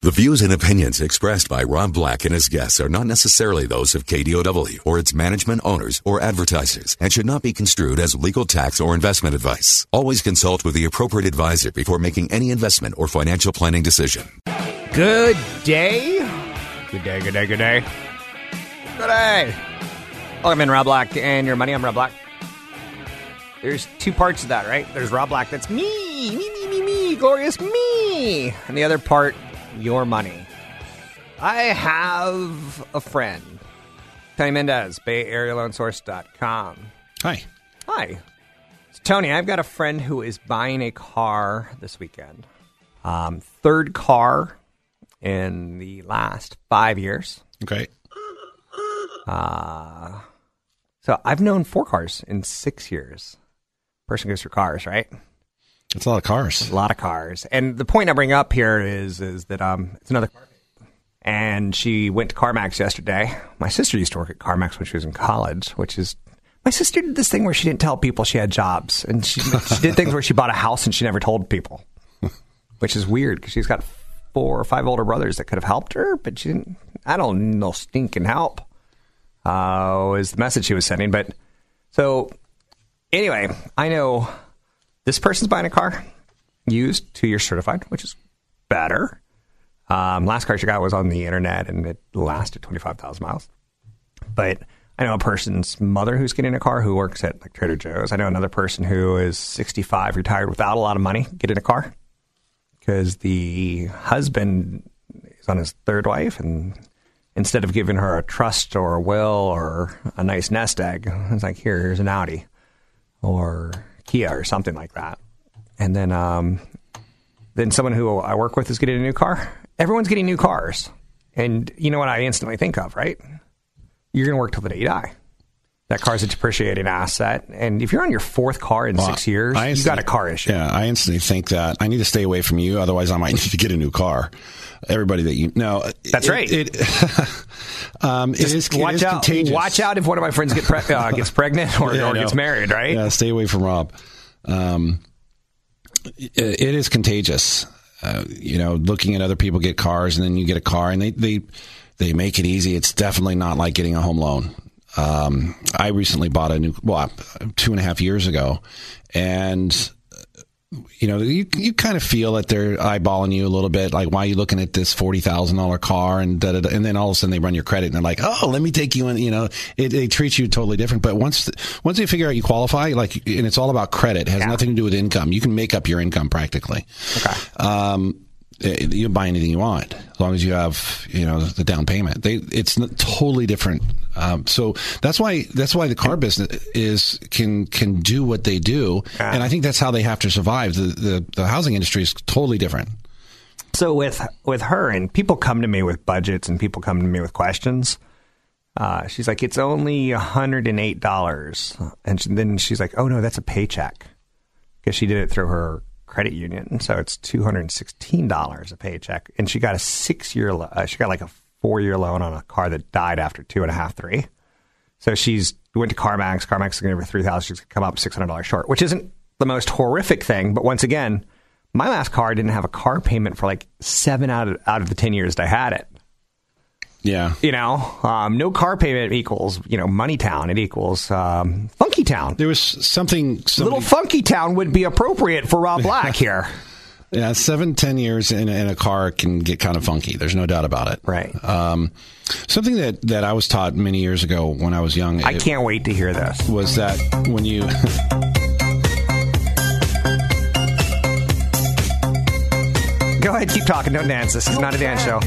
The views and opinions expressed by Rob Black and his guests are not necessarily those of KDOW or its management owners or advertisers and should not be construed as legal tax or investment advice. Always consult with the appropriate advisor before making any investment or financial planning decision. Good day. Good day, good day, good day. Good day. Welcome in, Rob Black and your money. I'm Rob Black. There's two parts of that, right? There's Rob Black, that's me, me, me, me, me, glorious me. And the other part, your money. I have a friend, Tony Mendez, BayAreaLoanSource.com. Hi. Hi. So, Tony, I've got a friend who is buying a car this weekend. Um, third car in the last five years. Okay. Uh, so I've known four cars in six years. Person goes for cars, right? It's a lot of cars. A lot of cars. And the point I bring up here is is that um, it's another car. And she went to CarMax yesterday. My sister used to work at CarMax when she was in college, which is my sister did this thing where she didn't tell people she had jobs, and she she did things where she bought a house and she never told people, which is weird because she's got four or five older brothers that could have helped her, but she didn't. I don't know stinking help. Uh, was the message she was sending, but so anyway, I know this person's buying a car used, two years certified, which is better. Um, last car she got was on the internet and it lasted 25,000 miles. But I know a person's mother who's getting a car who works at like Trader Joe's. I know another person who is 65, retired without a lot of money, getting a car because the husband is on his third wife and instead of giving her a trust or a will or a nice nest egg, it's like, here, here's an Audi or Kia or something like that. And then, um, then someone who I work with is getting a new car. Everyone's getting new cars. And you know what I instantly think of, right? You're going to work till the day you die. That car's a depreciating asset. And if you're on your fourth car in Well, six years, you've got a car issue. Yeah, I instantly think that I need to stay away from you, otherwise I might need to get a new car. Everybody that you know, That's it- right. It, um, it is, watch is out! contagious. Watch out if one of my friends get pre- uh, gets pregnant or, Yeah, or gets married. Right? Yeah, stay away from Rob. Um, it, it is contagious. Uh, you know, looking at other people get cars, and then you get a car, and they they they make it easy. It's definitely not like getting a home loan. Um, I recently bought a new, well, two and a half years ago, and you know, you you kind of feel that they're eyeballing you a little bit, like why are you looking at this forty thousand dollar car, and da, da, da, and then all of a sudden they run your credit, and they're like, oh, let me take you in. You know, it, they treat you totally different. But once once they figure out you qualify, like, and it's all about credit, it has nothing to do with income. You can make up your income practically. Okay. Um, eh, you buy anything you want as long as you have you know the down payment. They it's totally different. Um, so that's why that's why the car business is can can do what they do, and I think that's how they have to survive. The the, the housing industry is totally different. So with with her and people come to me with budgets and people come to me with questions. Uh, she's like, it's only hundred and eight dollars, and then she's like, oh no, that's a paycheck because she did it through her credit union, so it's two hundred and sixteen dollars a paycheck, and she got a six year, uh, she got like a four year loan on a car that died after two and a half, three. So she's went to CarMax. CarMax is going to give her three thousand. She's going to come up six hundred dollars short, which isn't the most horrific thing. But once again, my last car didn't have a car payment for like seven out of out of the ten years that I had it. Yeah, You know, um, no car payment equals you know Money Town. It equals um, Funky Town. there was something. Somebody, Little Funky Town would be appropriate for Rob Black here. Yeah, seven, ten years in, in a car can get kind of funky. There's no doubt about it. Right. Um, something that, that I was taught many years ago when I was young. I it can't wait to hear this. Was that when you. Go ahead, keep talking. Don't dance. This is not a dance show.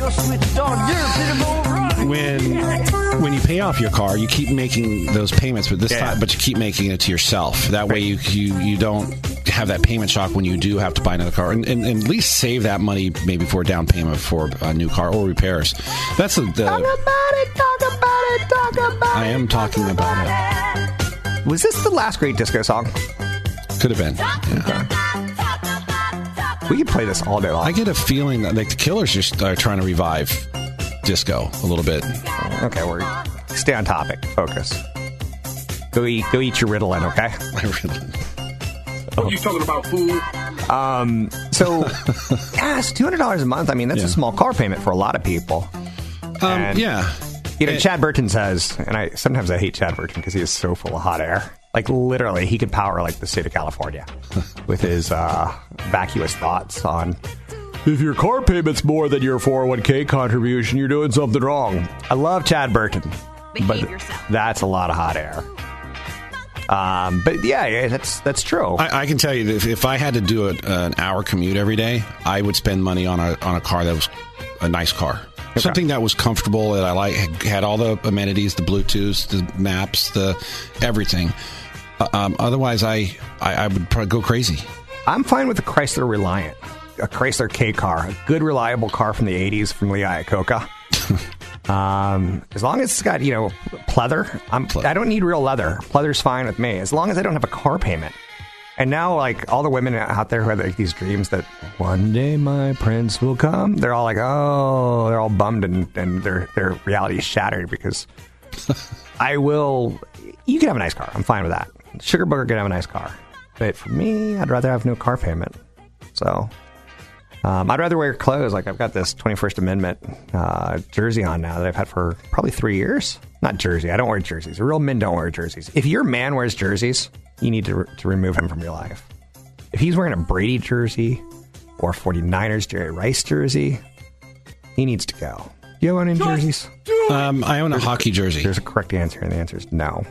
When when you pay off your car, you keep making those payments, but this Yeah. time, but you keep making it to yourself. That way, you you you don't have that payment shock when you do have to buy another car, and, and, and at least save that money maybe for a down payment for a new car or repairs. That's the. the Talk about it, talk about it, talk about I am talking about it. Was this the last great disco song? Could have been. Yeah. We could play this all day long. I get a feeling that like the Killers just are trying to revive disco a little bit. Okay, we're stay on topic. Focus. Go eat. Go eat your Ritalin. Okay. I really. What you talking about, fool? So, yeah, it's two hundred dollars a month. I mean, that's Yeah. a small car payment for a lot of people. Um, And- yeah. You know, And- Chad Burton says, and I sometimes I hate Chad Burton because he is so full of hot air. Like literally, he could power like the state of California with his uh, vacuous thoughts on. If your car payment's more than your 401k contribution, you're doing something wrong. I love Chad Burton, Behave but yourself. that's a lot of hot air. Um, but yeah, yeah, that's that's true. I, I can tell you that if, if I had to do a, an hour commute every day, I would spend money on a on a car that was a nice car, something that was comfortable that I like had all the amenities, the Bluetooth, the maps, the everything. Uh, Um, otherwise, I, I I would probably go crazy. I'm fine with the Chrysler Reliant, a Chrysler K car, a good, reliable car from the 80s from Lee Iacocca. um, as long as it's got, you know, pleather, I'm, I don't need real leather. Pleather's fine with me, as long as I don't have a car payment. And now, like, all the women out there who have like, these dreams that one day my prince will come, they're all like, oh, they're all bummed and, and their, their reality is shattered because I will. You can have a nice car. I'm fine with that. Sugar Booger can have a nice car. But for me, I'd rather have no car payment. So um, I'd rather wear clothes. Like I've got this 21st Amendment uh, jersey on now that I've had for probably three years. Not jersey. I don't wear jerseys. Real men don't wear jerseys. If your man wears jerseys, you need to, re- to remove him from your life. If he's wearing a Brady jersey or 49ers Jerry Rice jersey, he needs to go. Do you own any jerseys? Um, I own a hockey jersey. There's a correct answer, and the answer is no.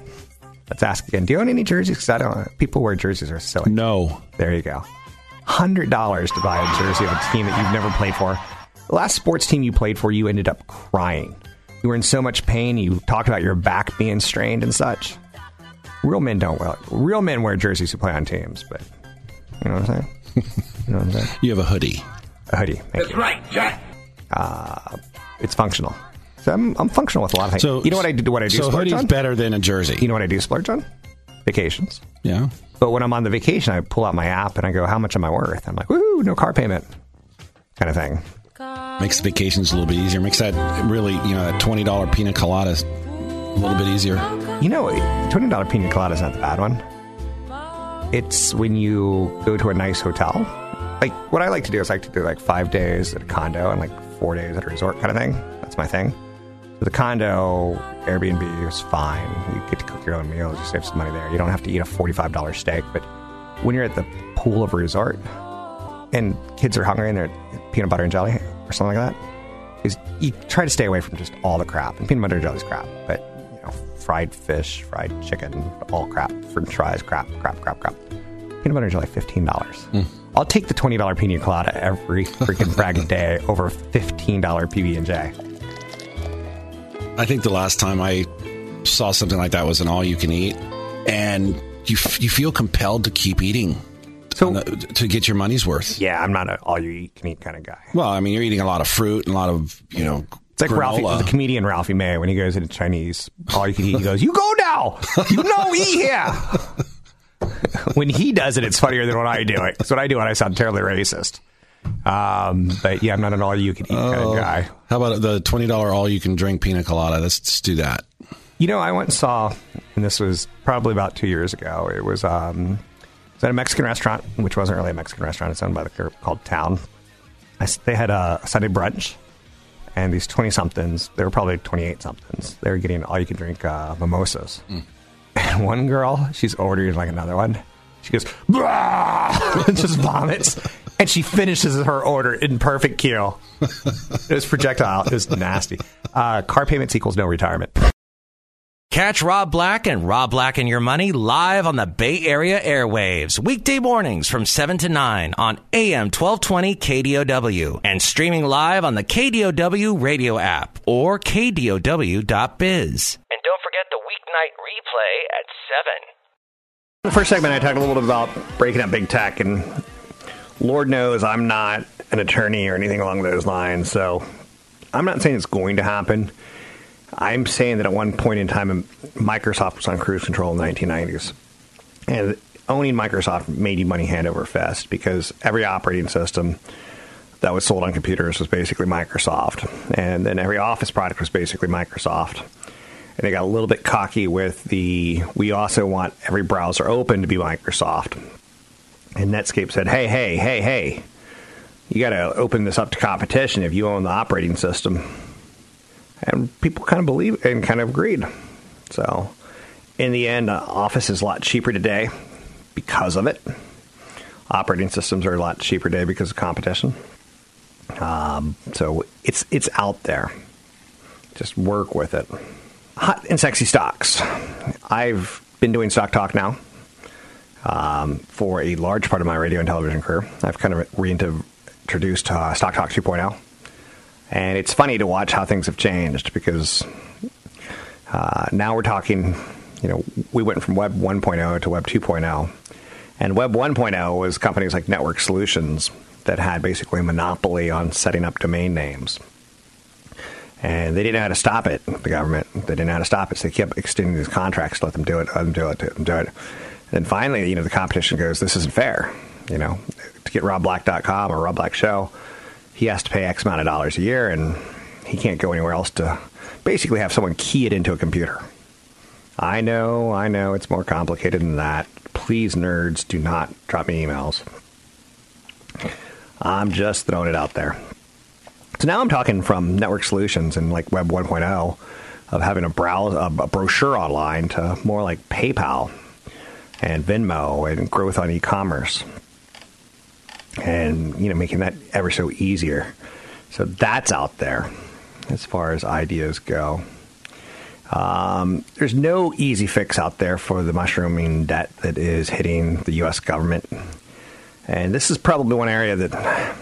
Let's ask again. Do you own any jerseys? Because I don't. People wear jerseys are silly. No, There you go. Hundred dollars to buy a jersey of a team that you've never played for. The last sports team you played for, you ended up crying. You were in so much pain. You talked about your back being strained and such. Real men don't wear. Real men wear jerseys who play on teams, but you know what I'm saying. You know what I'm saying? you have a hoodie. A hoodie. Thank That's you. right, Jack. Uh, it's functional. So I'm, I'm functional with a lot of things. So you know what I do? What I do? So splurge hoodie's on? better than a jersey. You know what I do? Splurge on vacations. yeah. But when I'm on the vacation, I pull out my app and I go, "How much am I worth?" I'm like, "Woo, no car payment," kind of thing. Makes the vacations a little bit easier. Makes that really, you know, that twenty dollar pina colada a little bit easier. You know, twenty dollar pina colada is not the bad one. It's when you go to a nice hotel. Like what I like to do is I like to do like five days at a condo and like four days at a resort kind of thing. That's my thing. So the condo Airbnb is fine. You get to cook your own meals. You save some money there. You don't have to eat a forty-five dollar steak. But when you're at the pool of a resort and kids are hungry and they're peanut butter and jelly or something like that, is you try to stay away from just all the crap. And peanut butter and jelly is crap, but you know, fried fish, fried chicken, all crap. French fries, crap, crap, crap, crap. Peanut butter and jelly, fifteen dollars. Hmm. I'll take the twenty dollar pina colada every freaking bragging day over fifteen dollar PB and J. I think the last time I saw something like that was an all you can eat, and you f- you feel compelled to keep eating So uh, to get your money's worth. yeah, I'm not an all you eat can eat kind of guy. Well, I mean, you're eating a lot of fruit and a lot of you know. It's like Ralphie, the comedian Ralphie May, when he goes into Chinese, all you can eat, he goes, "You go now, you know, eat here." when he does it, it's funnier than when I do it. Because when I do it, I sound terribly racist. Um, but yeah, I'm not an all you can eat kind Oh. of guy. How about the twenty dollar all you can drink pina colada? Let's just do that. You know, I went and saw, and this was probably about two years ago. It was um, it was at a Mexican restaurant, which wasn't really a Mexican restaurant. It's owned by the group called Town. I they had a Sunday brunch, and these twenty somethings, they were probably twenty eight somethings. They were getting all you can drink uh, mimosas. And one girl, she's ordering like another one. She goes, and just vomits. And she finishes her order in perfect kill. It was projectile. It was nasty. Uh, car payments equals no retirement. Catch Rob Black and Rob Black and Your Money live on the Bay Area airwaves, weekday mornings from 7 to 9 on AM 1220 KDOW and streaming live on the KDOW radio app or KDOW.biz. And don't forget the weeknight replay at 7. the first segment, I talked a little bit about breaking up big tech, and Lord knows I'm not an attorney or anything along those lines. So I'm not saying it's going to happen. I'm saying that at one point in time, Microsoft was on cruise control in the 1990s. And owning Microsoft made you money hand over fist because every operating system that was sold on computers was basically Microsoft. And then every Office product was basically Microsoft and they got a little bit cocky with the we also want every browser open to be Microsoft. And Netscape said, "Hey, hey, hey, hey. You got to open this up to competition if you own the operating system." And people kind of believe and kind of agreed. So, in the end, uh, Office is a lot cheaper today because of it. Operating systems are a lot cheaper today because of competition. Um, so it's it's out there. Just work with it hot and sexy stocks. I've been doing stock talk now um, for a large part of my radio and television career. I've kind of reintroduced uh, Stock Talk 2.0. And it's funny to watch how things have changed because uh, now we're talking, you know, we went from Web 1.0 to Web 2.0. And Web 1.0 was companies like Network Solutions that had basically a monopoly on setting up domain names and they didn't know how to stop it. The government they didn't know how to stop it, so they kept extending these contracts, let them do it, let them do it, let them do it. And finally, you know, the competition goes, "This isn't fair." You know, to get RobBlack.com or Rob Black Show, he has to pay X amount of dollars a year, and he can't go anywhere else to basically have someone key it into a computer. I know, I know, it's more complicated than that. Please, nerds, do not drop me emails. I'm just throwing it out there. So now I'm talking from network solutions and like Web 1.0 of having a browse a, brochure online to more like PayPal and Venmo and growth on e-commerce, and you know making that ever so easier. So that's out there as far as ideas go. Um, there's no easy fix out there for the mushrooming debt that is hitting the U.S. government, and this is probably one area that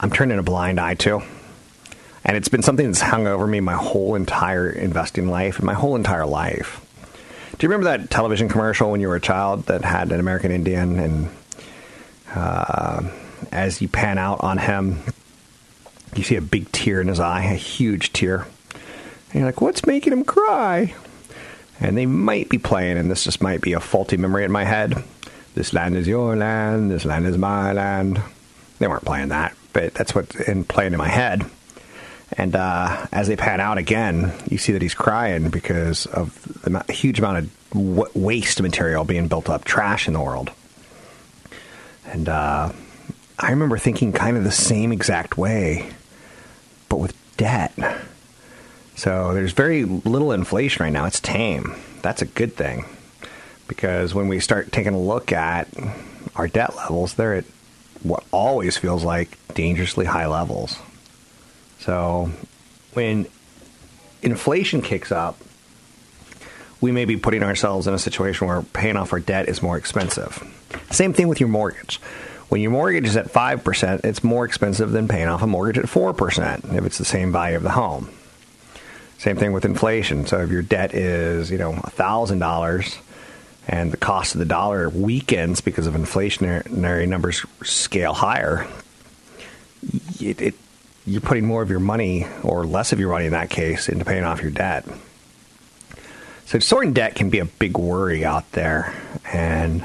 I'm turning a blind eye to. And it's been something that's hung over me my whole entire investing life and my whole entire life. Do you remember that television commercial when you were a child that had an American Indian and uh, as you pan out on him, you see a big tear in his eye, a huge tear. And you're like, what's making him cry? And they might be playing, and this just might be a faulty memory in my head. This land is your land, this land is my land. They weren't playing that but that's what's in playing in my head. And uh, as they pan out again, you see that he's crying because of the huge amount of w- waste material being built up, trash in the world. And uh, I remember thinking kind of the same exact way, but with debt. So there's very little inflation right now. It's tame. That's a good thing. Because when we start taking a look at our debt levels, they're at what always feels like dangerously high levels. So when inflation kicks up, we may be putting ourselves in a situation where paying off our debt is more expensive. Same thing with your mortgage. When your mortgage is at 5%, it's more expensive than paying off a mortgage at 4% if it's the same value of the home. Same thing with inflation. So if your debt is, you know, $1,000, and the cost of the dollar weakens because of inflationary numbers scale higher, it, it, you're putting more of your money, or less of your money in that case, into paying off your debt. So sorting debt can be a big worry out there, and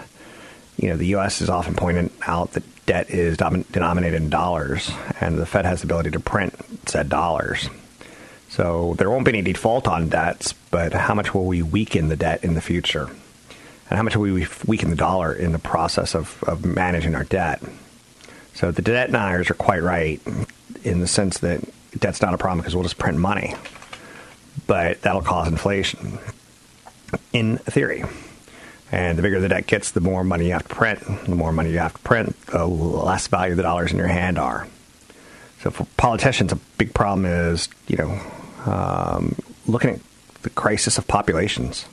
you know the U.S. is often pointing out that debt is denominated in dollars, and the Fed has the ability to print said dollars. So there won't be any default on debts, but how much will we weaken the debt in the future? and how much will we weaken the dollar in the process of, of managing our debt. So the debt deniers are quite right in the sense that debt's not a problem because we'll just print money, but that'll cause inflation in theory. And the bigger the debt gets, the more money you have to print. The more money you have to print, the less value the dollars in your hand are. So for politicians, a big problem is, you know, um, looking at the crisis of populations.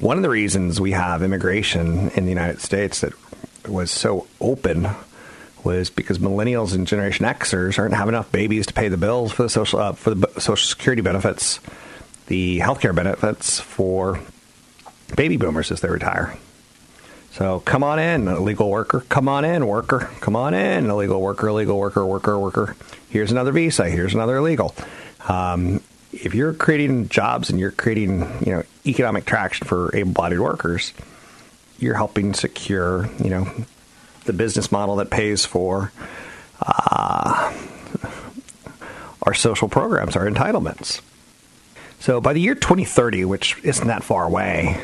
One of the reasons we have immigration in the United States that was so open was because millennials and Generation Xers aren't having enough babies to pay the bills for the social uh, for the Social Security benefits, the healthcare benefits for baby boomers as they retire. So come on in, illegal worker. Come on in, worker. Come on in, illegal worker, illegal worker, worker, worker. Here's another visa. Here's another illegal. Um, if you're creating jobs and you're creating, you know, economic traction for able-bodied workers, you're helping secure, you know, the business model that pays for uh, our social programs, our entitlements. So by the year 2030, which isn't that far away,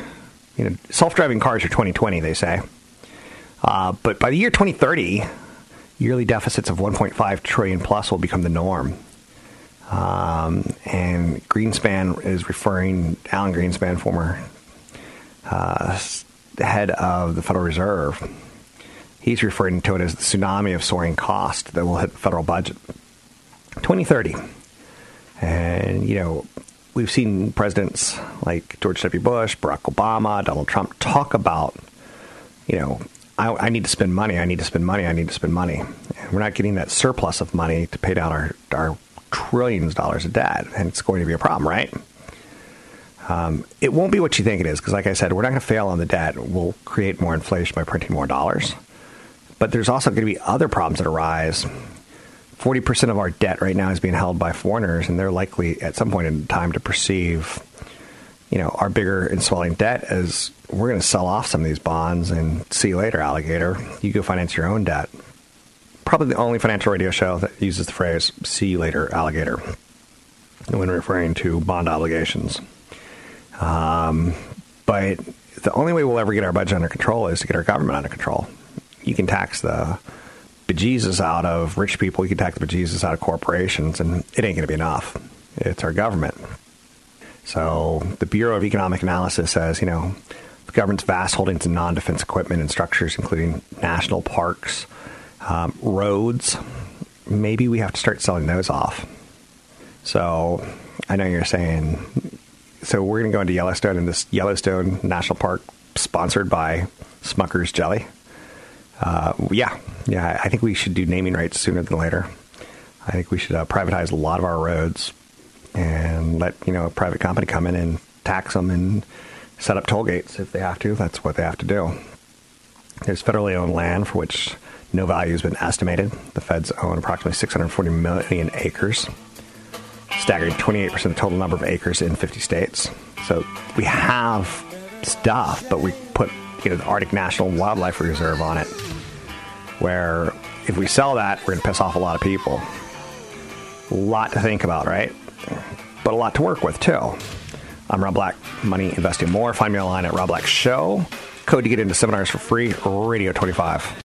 you know, self-driving cars are 2020, they say. Uh, but by the year 2030, yearly deficits of 1.5 trillion plus will become the norm. Um, and Greenspan is referring, Alan Greenspan, former uh, head of the Federal Reserve, he's referring to it as the tsunami of soaring cost that will hit the federal budget. 2030. And, you know, we've seen presidents like George W. Bush, Barack Obama, Donald Trump talk about, you know, I, I, need to spend money, I need to spend money, I need to spend money. And we're not getting that surplus of money to pay down our, our trillions of dollars of debt, and it's going to be a problem, right? Um, it won't be what you think it is, because like I said, we're not going to fail on the debt. We'll create more inflation by printing more dollars. But there's also going to be other problems that arise 40% of our debt right now is being held by foreigners, and they're likely at some point in time to perceive, you know, our bigger and swelling debt as we're going to sell off some of these bonds and see you later, alligator. You go finance your own debt. Probably the only financial radio show that uses the phrase "see you later, alligator" when referring to bond obligations. Um, but the only way we'll ever get our budget under control is to get our government under control. You can tax the bejesus out of rich people. You can tax the bejesus out of corporations, and it ain't going to be enough. It's our government. So the Bureau of Economic Analysis says, you know, the government's vast holdings in non-defense equipment and structures, including national parks, um, roads. Maybe we have to start selling those off. So I know you're saying. So we're going to go into Yellowstone, and this Yellowstone National Park, sponsored by Smucker's Jelly. Uh, yeah, yeah, I think we should do naming rights sooner than later. I think we should uh, privatize a lot of our roads and let you know a private company come in and tax them and set up toll gates if they have to. That's what they have to do. There's federally owned land for which no value has been estimated. The feds own approximately 640 million acres, staggering 28% of the total number of acres in 50 states. So we have stuff, but we put you know the Arctic National Wildlife Reserve on it where if we sell that, we're going to piss off a lot of people. A lot to think about, right? But a lot to work with, too. I'm Rob Black, Money Investing More. Find me online at Rob Black Show. Code to get into seminars for free, Radio 25.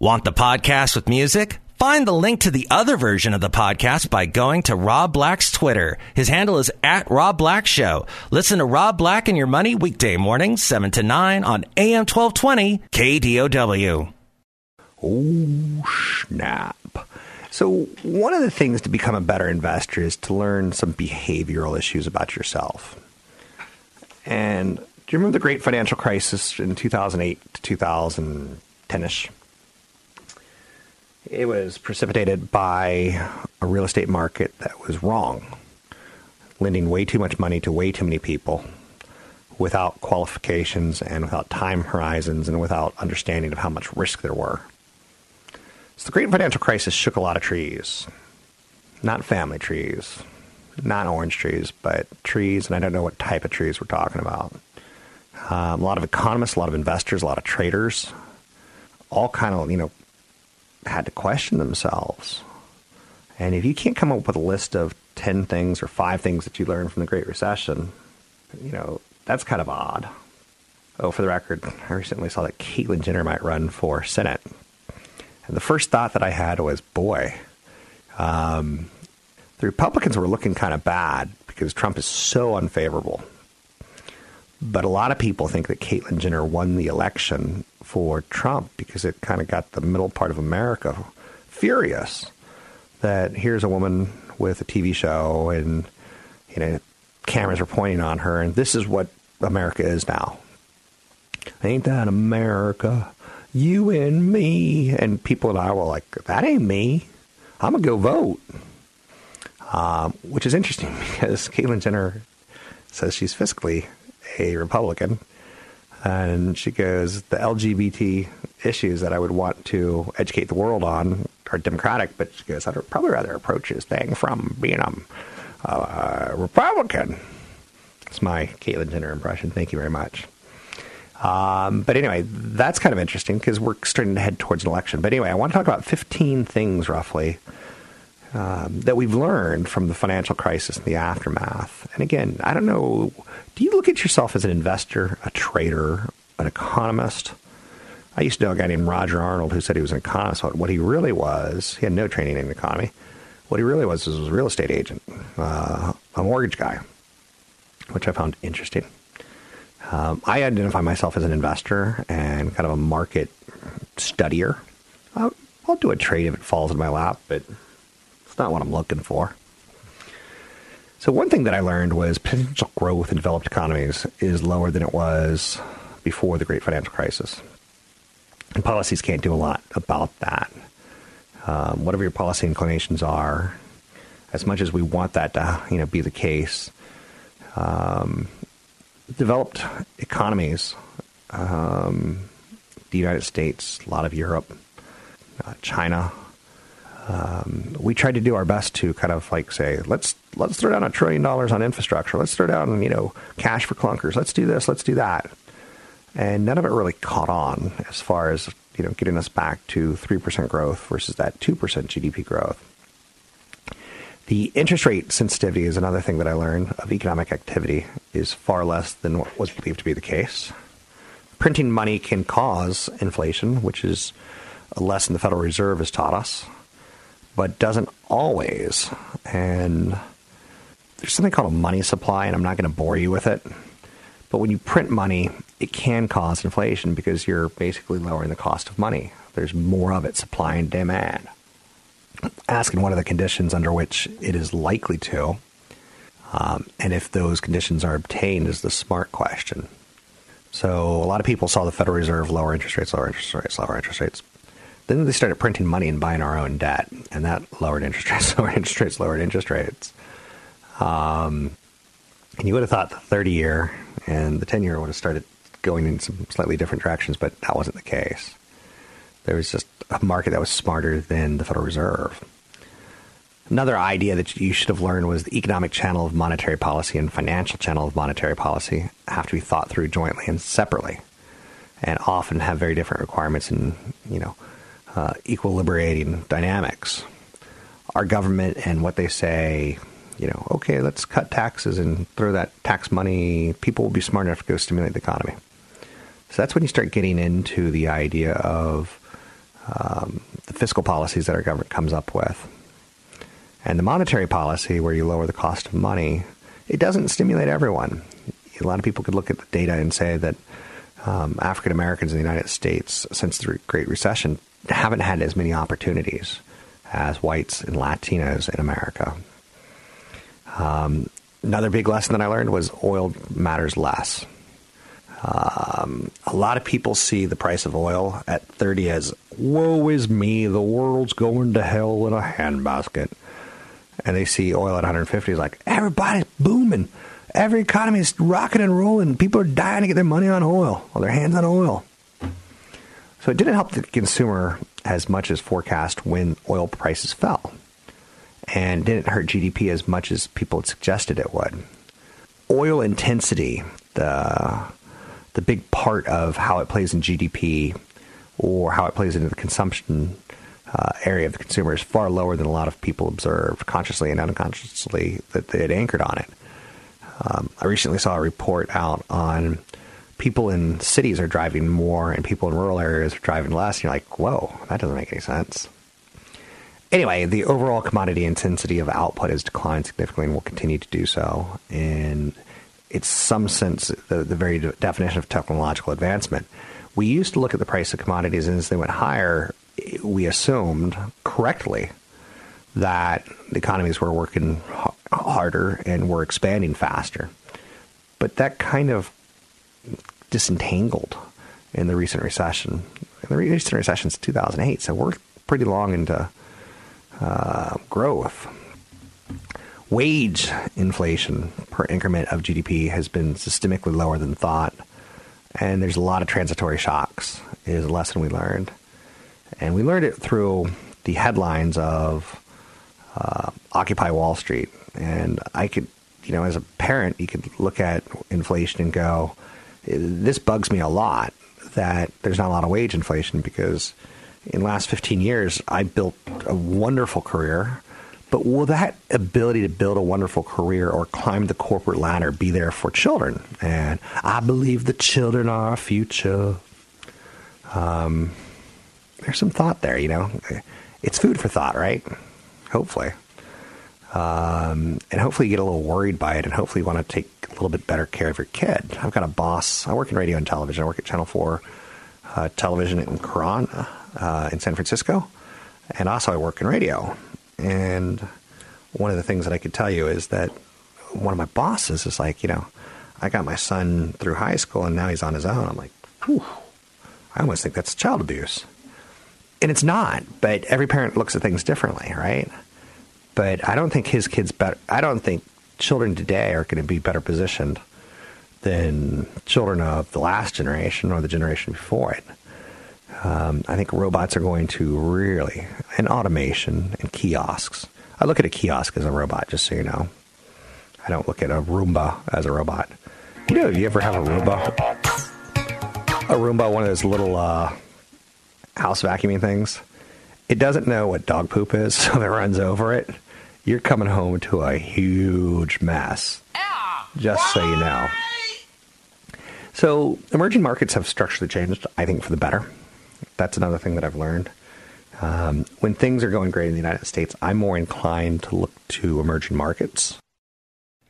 Want the podcast with music? Find the link to the other version of the podcast by going to Rob Black's Twitter. His handle is at Rob Black Show. Listen to Rob Black and Your Money weekday mornings, 7 to 9 on AM 1220 KDOW. Oh, snap. So, one of the things to become a better investor is to learn some behavioral issues about yourself. And do you remember the great financial crisis in 2008 to 2010 ish? It was precipitated by a real estate market that was wrong, lending way too much money to way too many people without qualifications and without time horizons and without understanding of how much risk there were. The great financial crisis shook a lot of trees. Not family trees, not orange trees, but trees, and I don't know what type of trees we're talking about. Um, a lot of economists, a lot of investors, a lot of traders, all kind of, you know, had to question themselves. And if you can't come up with a list of 10 things or five things that you learned from the Great Recession, you know, that's kind of odd. Oh, for the record, I recently saw that Caitlyn Jenner might run for Senate. And the first thought that I had was, boy, um, the Republicans were looking kind of bad because Trump is so unfavorable. But a lot of people think that Caitlyn Jenner won the election for Trump because it kind of got the middle part of America furious that here's a woman with a TV show and you know cameras are pointing on her and this is what America is now. Ain't that America? You and me. And people and I were like, that ain't me. I'm going to go vote. Um, which is interesting because Caitlyn Jenner says she's fiscally a Republican. And she goes, the LGBT issues that I would want to educate the world on are democratic, but she goes, I'd probably rather approach this thing from being a, a Republican. It's my Caitlyn Jenner impression. Thank you very much. Um, but anyway, that's kind of interesting because we're starting to head towards an election. But anyway, I want to talk about 15 things roughly um, that we've learned from the financial crisis and the aftermath. And again, I don't know, do you look at yourself as an investor, a trader, an economist? I used to know a guy named Roger Arnold who said he was an economist. What he really was, he had no training in the economy. What he really was was a real estate agent, uh, a mortgage guy, which I found interesting. Um, I identify myself as an investor and kind of a market studier. I'll, I'll do a trade if it falls in my lap, but it's not what I'm looking for. So one thing that I learned was potential growth in developed economies is lower than it was before the great financial crisis. And policies can't do a lot about that. Um, whatever your policy inclinations are, as much as we want that to you know be the case, um, developed economies, um, the United States, a lot of Europe, uh, China. Um, we tried to do our best to kind of like say, let's let's throw down a trillion dollars on infrastructure. Let's throw down you know cash for clunkers. Let's do this. Let's do that. And none of it really caught on as far as you know getting us back to three percent growth versus that two percent GDP growth. The interest rate sensitivity is another thing that I learned of economic activity is far less than what was believed to be the case. Printing money can cause inflation, which is a lesson the Federal Reserve has taught us, but doesn't always. And there's something called a money supply, and I'm not going to bore you with it. But when you print money, it can cause inflation because you're basically lowering the cost of money. There's more of it, supply and demand asking what are the conditions under which it is likely to, um, and if those conditions are obtained is the smart question. So a lot of people saw the Federal Reserve lower interest rates, lower interest rates, lower interest rates. Then they started printing money and buying our own debt, and that lowered interest rates, lowered interest rates, lowered interest rates. Um, and you would have thought the 30 year and the 10 year would have started going in some slightly different directions, but that wasn't the case. There was just a market that was smarter than the Federal Reserve. Another idea that you should have learned was the economic channel of monetary policy and financial channel of monetary policy have to be thought through jointly and separately, and often have very different requirements and you know uh, equilibrating dynamics. Our government and what they say, you know, okay, let's cut taxes and throw that tax money. People will be smart enough to go stimulate the economy. So that's when you start getting into the idea of um, the fiscal policies that our government comes up with. And the monetary policy, where you lower the cost of money, it doesn't stimulate everyone. A lot of people could look at the data and say that um, African Americans in the United States, since the Great Recession, haven't had as many opportunities as whites and Latinos in America. Um, another big lesson that I learned was oil matters less. Um, a lot of people see the price of oil at 30 as, woe is me, the world's going to hell in a handbasket. And they see oil at 150 is like, everybody's booming. Every economy is rocking and rolling. People are dying to get their money on oil, or their hands on oil. So it didn't help the consumer as much as forecast when oil prices fell. And didn't hurt GDP as much as people had suggested it would. Oil intensity, the the big part of how it plays in GDP or how it plays into the consumption uh, area of the consumer is far lower than a lot of people observed, consciously and unconsciously, that they had anchored on it. Um, I recently saw a report out on people in cities are driving more and people in rural areas are driving less. And you're like, whoa, that doesn't make any sense. Anyway, the overall commodity intensity of output has declined significantly and will continue to do so. And it's some sense the, the very definition of technological advancement. We used to look at the price of commodities, and as they went higher, we assumed correctly that the economies were working harder and were expanding faster. But that kind of disentangled in the recent recession. In the recent recession is 2008, so we're pretty long into uh, growth wage inflation per increment of GDP has been systemically lower than thought. and there's a lot of transitory shocks. Is a lesson we learned, and we learned it through the headlines of uh, Occupy Wall Street. And I could, you know, as a parent, you could look at inflation and go, "This bugs me a lot." That there's not a lot of wage inflation because in the last 15 years, I built a wonderful career. But will that ability to build a wonderful career or climb the corporate ladder be there for children? And I believe the children are our future. Um, there's some thought there, you know. It's food for thought, right? Hopefully. Um, and hopefully you get a little worried by it and hopefully you want to take a little bit better care of your kid. I've got a boss. I work in radio and television. I work at Channel 4 uh, television in KRON uh, in San Francisco. And also I work in radio. And one of the things that I could tell you is that one of my bosses is like, you know, I got my son through high school and now he's on his own. I'm like, whew, I almost think that's child abuse. And it's not, but every parent looks at things differently, right? But I don't think his kids better. I don't think children today are going to be better positioned than children of the last generation or the generation before it. Um, I think robots are going to really, and automation and kiosks. I look at a kiosk as a robot, just so you know. I don't look at a Roomba as a robot. You know, if you ever have a Roomba, a Roomba, one of those little uh, house vacuuming things, it doesn't know what dog poop is, so it runs over it. You're coming home to a huge mess. Just so you know. So, emerging markets have structurally changed, I think, for the better. That's another thing that I've learned. Um, when things are going great in the United States, I'm more inclined to look to emerging markets.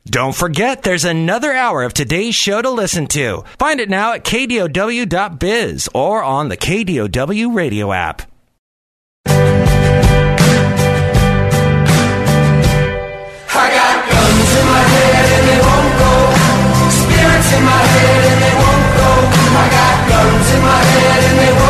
Don't forget, there's another hour of today's show to listen to. Find it now at kdow.biz or on the KDOW radio app. Spirits in my head and they won't go. I got guns in my head and they won't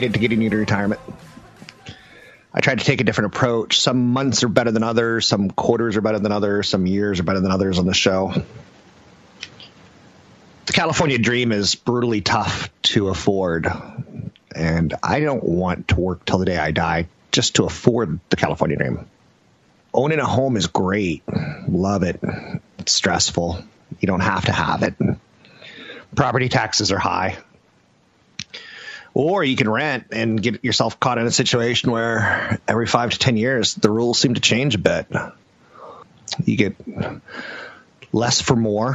Dedicated to getting you to retirement. I tried to take a different approach. Some months are better than others, some quarters are better than others, some years are better than others on the show. The California dream is brutally tough to afford, and I don't want to work till the day I die just to afford the California dream owning a home is great. Love it. It's stressful. You don't have to have it. Property taxes are high. Or you can rent and get yourself caught in a situation where every five to 10 years, the rules seem to change a bit. You get less for more.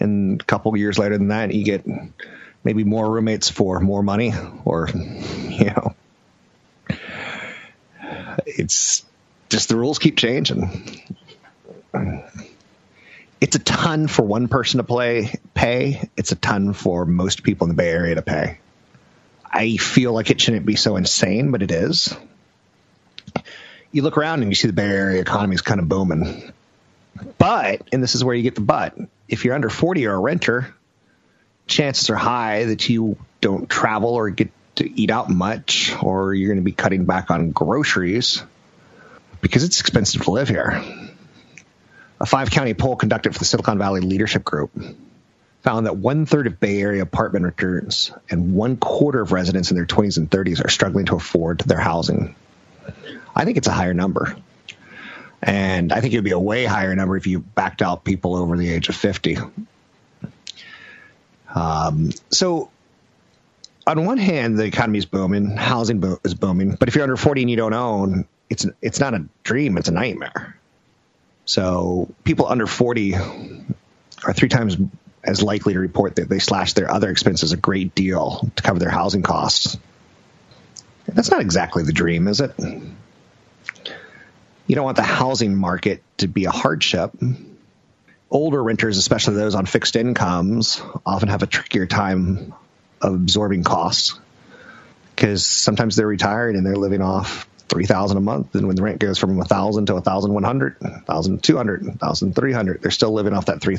And a couple years later than that, you get maybe more roommates for more money or, you know, it's just the rules keep changing. It's a ton for one person to play pay. It's a ton for most people in the Bay Area to pay. I feel like it shouldn't be so insane, but it is. You look around and you see the Bay Area economy is kind of booming. But, and this is where you get the but, if you're under 40 or a renter, chances are high that you don't travel or get to eat out much, or you're going to be cutting back on groceries because it's expensive to live here. A five county poll conducted for the Silicon Valley Leadership Group found that one third of Bay Area apartment returns and one quarter of residents in their 20s and 30s are struggling to afford their housing. I think it's a higher number. And I think it would be a way higher number if you backed out people over the age of 50. Um, so on one hand, the economy is booming, housing bo- is booming, but if you're under 40 and you don't own, it's it's not a dream, it's a nightmare. So people under 40 are three times as likely to report that they slash their other expenses a great deal to cover their housing costs. That's not exactly the dream, is it? You don't want the housing market to be a hardship. Older renters, especially those on fixed incomes, often have a trickier time of absorbing costs because sometimes they're retired and they're living off three thousand a month, and when the rent goes from a thousand to a thousand one hundred, thousand two hundred, thousand three hundred, they're still living off that three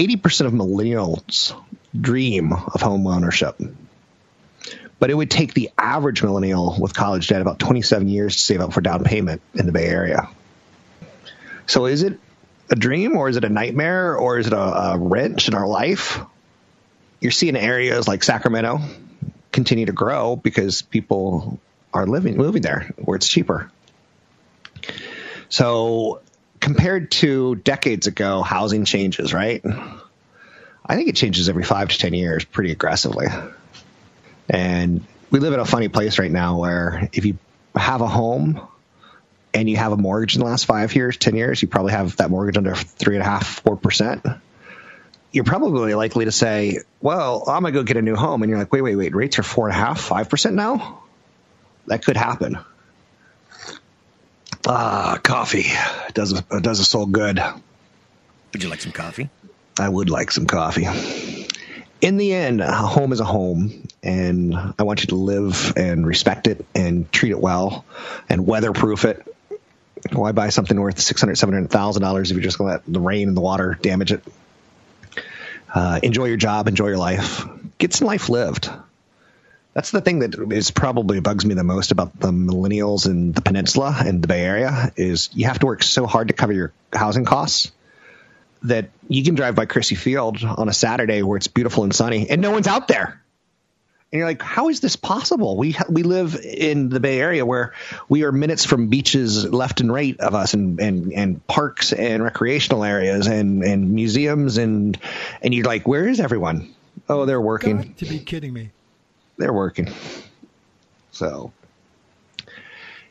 thousand. Eighty percent of millennials dream of home ownership, but it would take the average millennial with college debt about twenty-seven years to save up for down payment in the Bay Area. So, is it a dream, or is it a nightmare, or is it a, a wrench in our life? You're seeing areas like Sacramento continue to grow because people are living moving there where it's cheaper. So compared to decades ago, housing changes, right? I think it changes every five to ten years pretty aggressively. And we live in a funny place right now where if you have a home and you have a mortgage in the last five years, ten years, you probably have that mortgage under three and a half, four percent. You're probably likely to say, "Well, I'm gonna go get a new home," and you're like, "Wait, wait, wait! Rates are four and a half, five percent now." That could happen. Ah, coffee does a, does a soul good. Would you like some coffee? I would like some coffee. In the end, a home is a home, and I want you to live and respect it and treat it well and weatherproof it. Why buy something worth six hundred, seven hundred thousand dollars if you're just going to let the rain and the water damage it? Uh, enjoy your job, enjoy your life, get some life lived. That's the thing that is probably bugs me the most about the millennials in the peninsula and the Bay Area is you have to work so hard to cover your housing costs that you can drive by Crissy Field on a Saturday where it's beautiful and sunny and no one's out there. And you're like, how is this possible? We we live in the Bay Area where we are minutes from beaches left and right of us, and and, and parks and recreational areas and, and museums, and and you're like, where is everyone? Oh, they're working. To be kidding me. They're working. So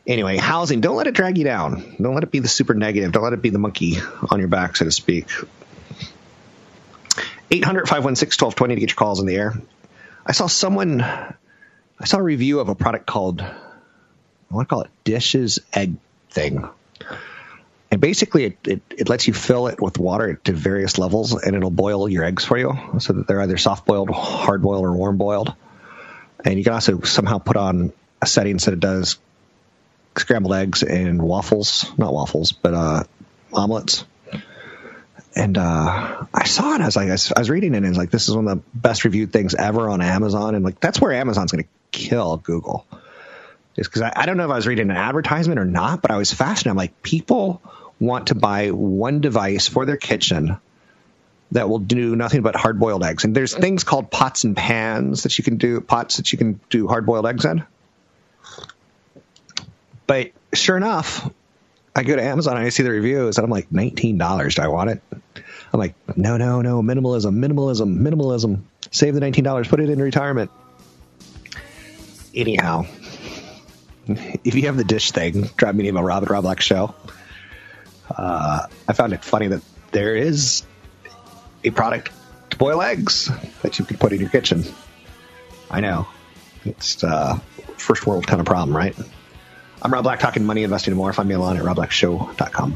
anyway, housing. Don't let it drag you down. Don't let it be the super negative. Don't let it be the monkey on your back, so to speak. 800 516 1220 to get your calls in the air. I saw someone, I saw a review of a product called, I want to call it Dishes Egg Thing. And basically, it, it, it lets you fill it with water to various levels and it'll boil your eggs for you so that they're either soft boiled, hard boiled, or warm boiled. And you can also somehow put on a setting so it does scrambled eggs and waffles, not waffles, but uh, omelets and uh, I saw it. I was like, I was, reading it, and it's like, this is one of the best reviewed things ever on Amazon, and like, that's where Amazon's going to kill Google. Just because I, I don't know if I was reading an advertisement or not, but I was fascinated. I'm like, people want to buy one device for their kitchen that will do nothing but hard boiled eggs. And there's things called pots and pans that you can do, pots that you can do hard boiled eggs in. But sure enough, I go to Amazon and I see the reviews and I'm like, $19. Do I want it? I'm like, no, no, no. Minimalism, minimalism, minimalism. Save the $19. Put it in retirement. Anyhow, if you have the dish thing, drop me an email, Rob at Rob Black Show. Uh, I found it funny that there is a product to boil eggs that you can put in your kitchen. I know. It's uh, first world kind of problem, right? I'm Rob Black, talking money, investing, and more. Find me online at robblackshow.com.